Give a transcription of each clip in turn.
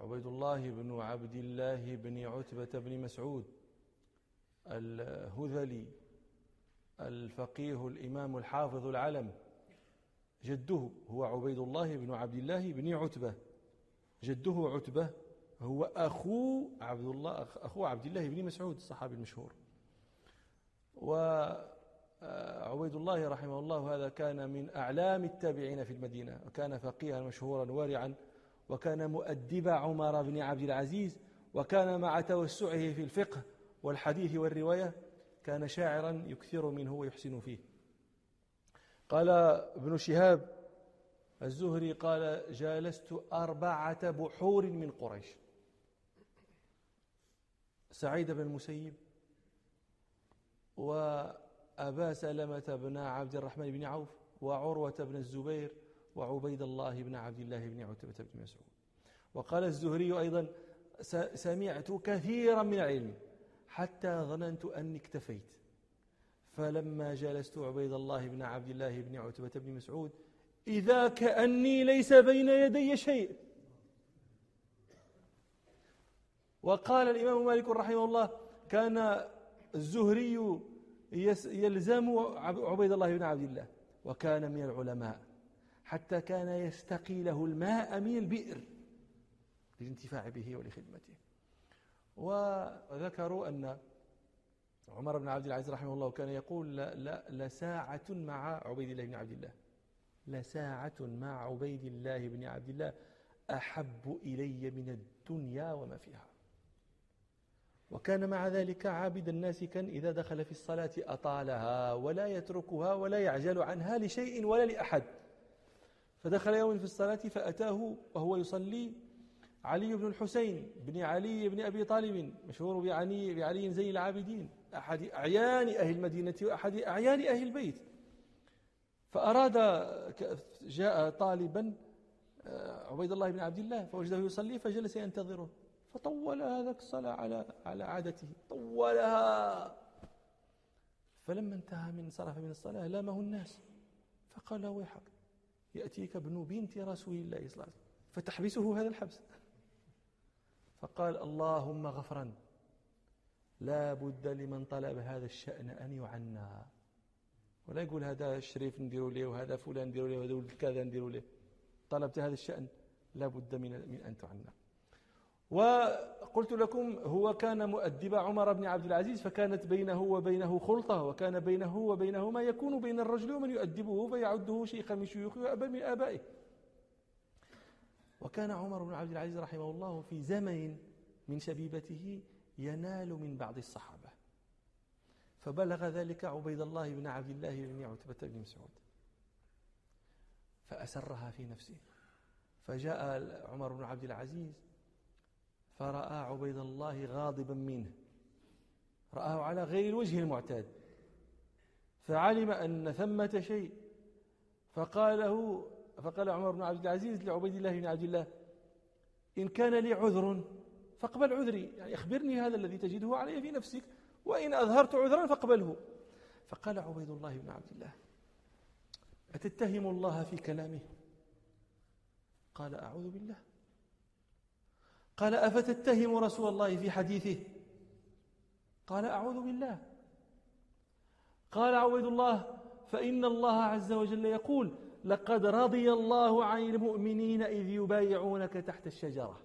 عبيد الله بن عبد الله بن عتبة بن مسعود الهذلي الفقيه الإمام الحافظ العلم جده هو عبيد الله بن عبد الله بن عتبة جده عتبة هو أخو عبد الله أخو عبد الله بن مسعود الصحابي المشهور. وعبيد الله رحمه الله هذا كان من أعلام التابعين في المدينة وكان فقيها مشهورا ورعا وكان مؤدب عمر بن عبد العزيز وكان مع توسعه في الفقه والحديث والرواية كان شاعرا يكثر منه ويحسن فيه. قال ابن شهاب الزهري قال جالست أربعة بحور من قريش. سعيد بن المسيب وأبا سلمة بن عبد الرحمن بن عوف وعروة بن الزبير وعبيد الله بن عبد الله بن عتبة بن مسعود. وقال الزهري أيضا سمعت كثيرا من العلم حتى ظننت أني اكتفيت. فلما جلست عبيد الله بن عبد الله بن عتبة بن مسعود إذا كأني ليس بين يدي شيء. وقال الإمام مالك رحمه الله كان الزهري يلزم عبيد الله بن عبد الله وكان من العلماء. حتى كان يستقي له الماء من البئر للانتفاع به ولخدمته. وذكروا أن عمر بن عبد العزيز رحمه الله كان يقول لا لا لساعة مع عبيد الله بن عبد الله. لساعة مع عبيد الله بن عبد الله. أحب إلي من الدنيا وما فيها. وكان مع ذلك عابدا ناسكا إذا دخل في الصلاة أطالها ولا يتركها ولا يعجل عنها لشيء ولا لأحد. فدخل يوم في الصلاة فأتاه وهو يصلي. علي بن الحسين بن علي بن أبي طالب مشهور بعلي, بعلي زين العابدين أحد أعيان أهل المدينة وأحد أعيان أهل البيت. فأراد جاء طالبا آه، عبيد الله بن عبد الله فوجده يصلي فجلس ينتظره. فطول هذاك الصلاة على على عادته. طولها. فلما انتهى من صرف من الصلاة لامه الناس فقال ويحك. يأتيك ابن بنت رسول الله صلى الله عليه وسلم فتحبسه هذا الحبس. فقال اللهم غفرا لا بد لمن طلب هذا الشأن أن يعنى. ولا يقول هذا الشريف نديروا له وهذا فلان نديروا له وهذا ولد كذا نديروا له طلبت هذا الشأن لا بد من من أن تعنى. وقلت لكم هو كان مؤدب عمر بن عبد العزيز فكانت بينه وبينه خلطة وكان بينه وبينه ما يكون بين الرجل ومن يؤدبه فيعده شيخا من شيوخه وأبا من آبائه. وكان عمر بن عبد العزيز رحمه الله في زمن من شبيبته ينال من بعض الصحابة. فبلغ ذلك عبيد الله بن عبد الله بن عتبة بن مسعود. فأسرها في نفسه. فجاء عمر بن عبد العزيز فرأى عبيد الله غاضبا منه. رآه على غير الوجه المعتاد. فعلم أن ثمة شيء. فقال له فقال عمر بن عبد العزيز لعبيد الله بن عبد الله إن كان لي عذر فاقبل عذري. يعني أخبرني هذا الذي تجده علي في نفسك وإن أظهرت عذرا فاقبله. فقال عبيد الله بن عبد الله أتتهم الله في كلامه؟ قال أعوذ بالله. قال أفتتهم رسول الله في حديثه؟ قال أعوذ بالله. قال عبيد الله فإن الله عز وجل يقول لقد رضي الله عن المؤمنين إذ يبايعونك تحت الشجرة.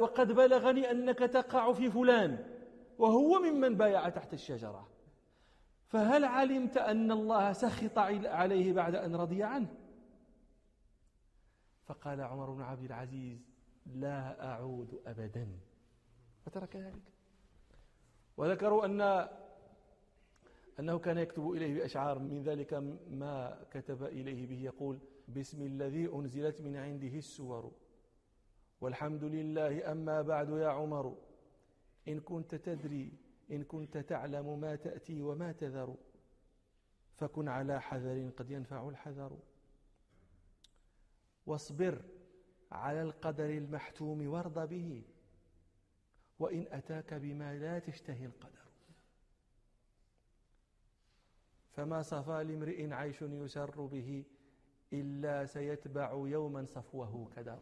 وقد بلغني أنك تقع في فلان وهو ممن بايع تحت الشجرة. فهل علمت أن الله سخط عليه بعد أن رضي عنه؟ فقال عمر بن عبد العزيز لا أعود أبدا. فترك ذلك. وذكروا أن أنه كان يكتب إليه بأشعار. من ذلك ما كتب إليه به يقول باسم الذي أنزلت من عنده السور. والحمد لله أما بعد يا عمر. إن كنت تدري إن كنت تعلم ما تأتي وما تذر فكن على حذر قد ينفع الحذر. واصبر على القدر المحتوم وارض به وإن أتاك بما لا تشتهي القدر. فما صفى لامرئ عيش يسر به إلا سيتبع يوما صفوه كدر.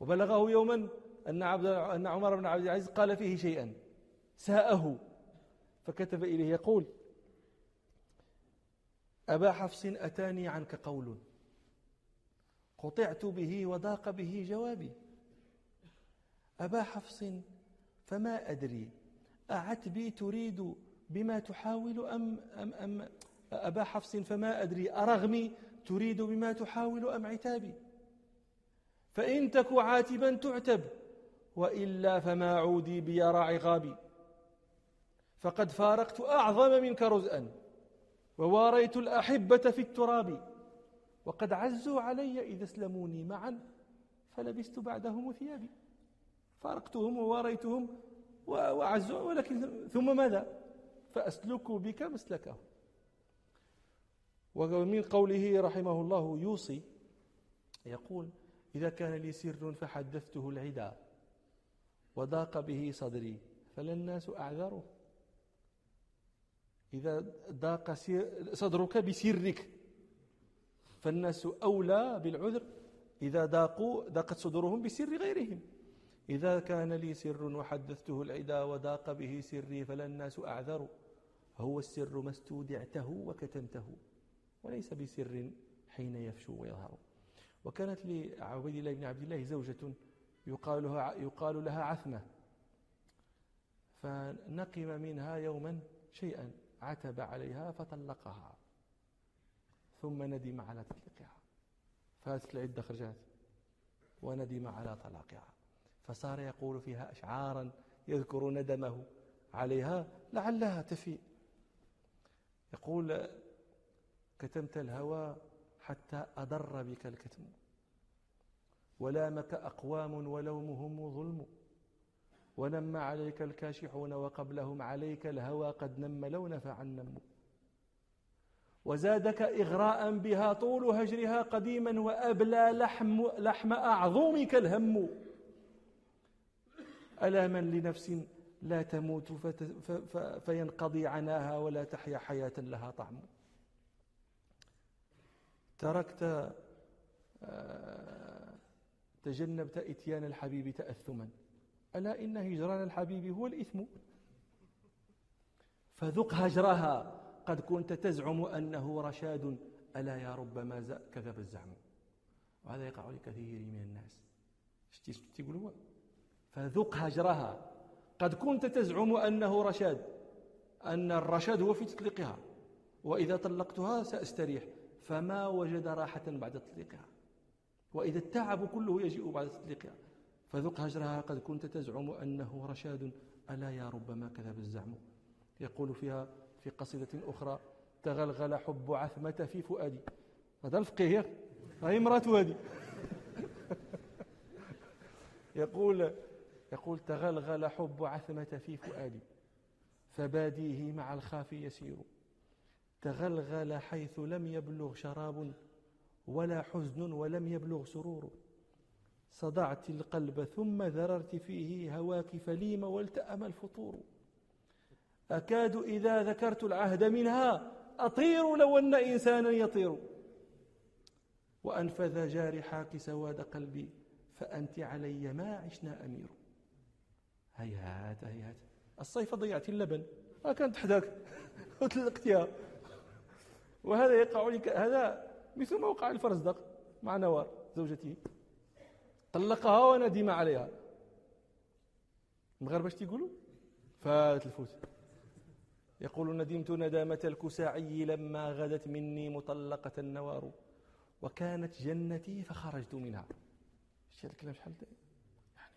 وبلغه يوما أن, عبد أن عمر بن عبد العزيز قال فيه شيئا ساءه. فكتب إليه يقول أبا حفص أتاني عنك قول. قطعت به وضاق به جوابي. أبا حفص فما أدري أعتبي تريد بما تحاول أم, أم, أم أبا حفص فما أدري أرغمي تريد بما تحاول أم عتابي. فإن تك عاتبا تعتب وإلا فما عودي بيرى عقابي. فقد فارقت أعظم منك رزءا وواريت الأحبة في التراب. وقد عزوا علي إذا اسلموني معا فلبست بعدهم ثيابي. فارقتهم وواريتهم وعزوا ولكن ثم ماذا؟ فأسلك بك مسلكهم. ومن قوله رحمه الله يوصي يقول إذا كان لي سر فحدثته العدا وضاق به صدري فللناس أعذره. إذا ضاق صدرك بسرك فالناس أولى بالعذر إذا ضاقوا ضاقت صدورهم بسر غيرهم. إذا كان لي سر وحدثته العدا وضاق به سري فلا الناس أعذر. هو السر ما استودعته وكتمته وليس بسر حين يفشو ويظهر. وكانت لعبيد الله بن عبد الله زوجة يقال لها, يقال لها عثمة. فنقم منها يوما شيئا عتب عليها فطلقها. ثم ندم على تطليقها. فاتت العدة خرجات. وندم على طلاقها. فصار يقول فيها أشعارا يذكر ندمه عليها لعلها تفي. يقول كتمت الهوى حتى أضر بك الكتم. ولامك أقوام ولومهم ظلم. ونم عليك الكاشحون وقبلهم عليك الهوى قد نم لو نفع النم. وزادك إغراء بها طول هجرها قديما وأبلى لحم, لحم أعظمك الهم. ألا من لنفس لا تموت فينقضي عناها ولا تحيا حياة لها طعم. تركت آه، تجنبت إتيان الحبيب تأثما. ألا إن هجران الحبيب هو الإثم. فذق هجرها. قد كنت تزعم أنه رشاد ألا يا ربما كذب الزعم. وهذا يقع لكثير من الناس. شتي فذق هجرها. قد كنت تزعم أنه رشاد أن الرشاد هو في تطليقها. وإذا طلقتها سأستريح. فما وجد راحة بعد تطليقها. وإذا التعب كله يجيء بعد تطليقها. فذق هجرها. قد كنت تزعم أنه رشاد ألا يا ربما كذب الزعم. يقول فيها في قصيدة أخرى تغلغل حب عثمة في فؤادي. هذا الفقيه هاي امرأة هذه يقول يقول تغلغل حب عثمة في فؤادي. فباديه مع الخافي يسير. تغلغل حيث لم يبلغ شراب ولا حزن ولم يبلغ سرور. صدعت القلب ثم ذررت فيه هواك فليم والتأم الفطور. أكاد إذا ذكرت العهد منها أطير لو أن إنسانا يطير. وأنفذ جارحاك سواد قلبي فأنت علي ما عشنا أمير. هيهات هيهات. الصيف ضيعت اللبن. ما كانت حداك وتلقتها وهذا يقع لك هذا مثل ما وقع الفرزدق مع نوار زوجته. طلقها وندم عليها. المغاربه اش تيقولوا؟ فات الفوت. يقول ندمت ندامة الكساعي لما غدت مني مطلقة النوار وكانت جنتي فخرجت منها. شتي هذا الكلام؟ شحال يعني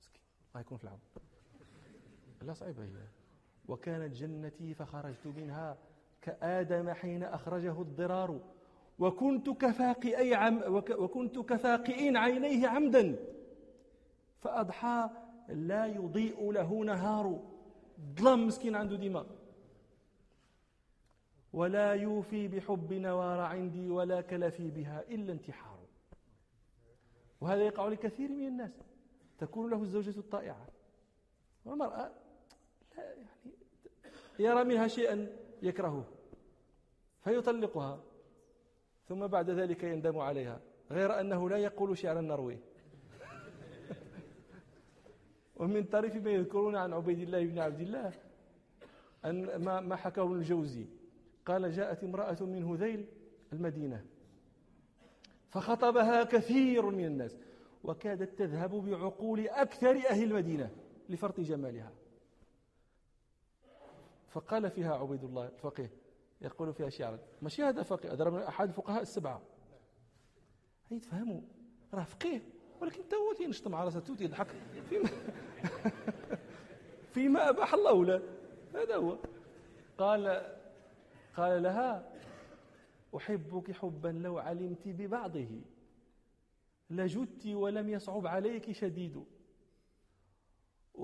مسكين. الله يكون في العون. لا صعيبة هي. وكانت جنتي فخرجت منها كآدم حين أخرجه الضرار. وكنت كفاقئي عم وكنت كفاقئين عينيه عمدا. فأضحى لا يضيء له نهار. ظلم مسكين عنده دماغ. ولا يوفي بحب نوار عندي ولا كلفي بها إلا انتحار. وهذا يقع لكثير من الناس. تكون له الزوجة الطائعة. والمرأة لا يعني يرى منها شيئا يكرهه فيطلقها. ثم بعد ذلك يندم عليها غير أنه لا يقول شعرا نروي. ومن طريف ما يذكرون عن عبيد الله بن عبد الله أن ما حكاه الجوزي. قال جاءت امرأة من هذيل المدينة فخطبها كثير من الناس وكادت تذهب بعقول أكثر أهل المدينة لفرط جمالها. فقال فيها عبيد الله الفقيه يقول فيها شعرا ماشي هذا فقيه؟ هذا من أحد الفقهاء السبعة. هي تفهموا راه فقيه ولكن تا هو تينشط مع راسه تيضحك فيما فيما أباح الله له. هذا هو. قال قال لها أحبك حبا لو علمت ببعضه. لجدت ولم يصعب عليك شديد.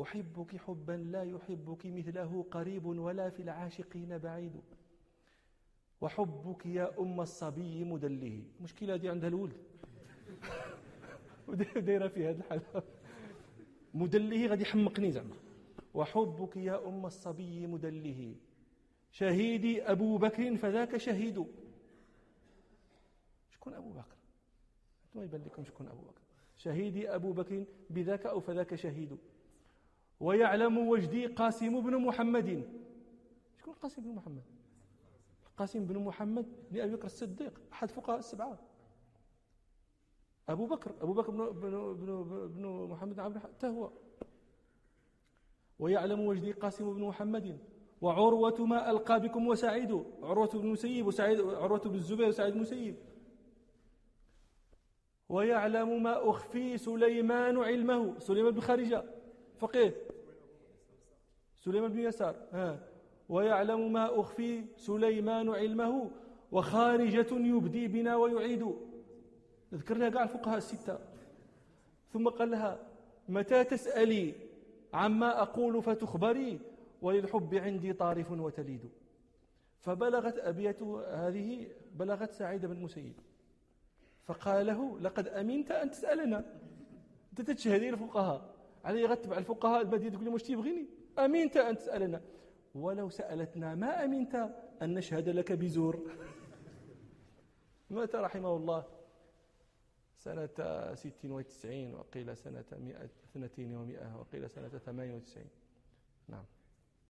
أحبك حبا لا يحبك مثله قريب ولا في العاشقين بعيد. وحبك يا أم الصبي مدله. مشكلة دي عندها الولد. ودايرة في هذا الحال مدله غادي يحمقني زعما. وحبك يا أم الصبي مدله. شهيدي أبو بكر فذاك شهيد. شكون أبو بكر. ما يبان لكم شكون أبو بكر. شهيدي أبو بكر بذاك أو فذاك شهيد. ويعلم وجدي قاسم بن محمد. شكون قاسم بن محمد. قاسم بن محمد بن أبي بكر الصديق أحد فقهاء السبعة. أبو بكر أبو بكر بن, بن, بن, بن محمد عبد حتى هو ويعلم وجدي قاسم بن محمد. وعروة ما ألقى بكم وسعيد عروة بن مسيب وسعيد عروة بن الزبير وسعيد بن مسيب. ويعلم ما أخفي سليمان علمه. سليمان بن خارجة فقيه. سليمان بن يسار ها. ويعلم ما أخفي سليمان علمه. وخارجة يبدي بنا ويعيد. ذكر لها كاع الفقهاء الستة. ثم قال لها متى تسألي عما أقول فتخبري؟ وللحب عندي طارف وتليد. فبلغت أبيات هذه بلغت سعيد بن المسيب. فقال له لقد أمنت أن تسألنا. أنت تتشهدي الفقهاء. علي غتبع الفقهاء المدينة تقول لي واش تبغيني؟ أمنت أن تسألنا. ولو سألتنا ما أمنت أن نشهد لك بزور. مات رحمه الله. سنة ست وتسعين وقيل سنة مئة اثنتين ومئة وقيل سنة ثمانية وتسعين. نعم.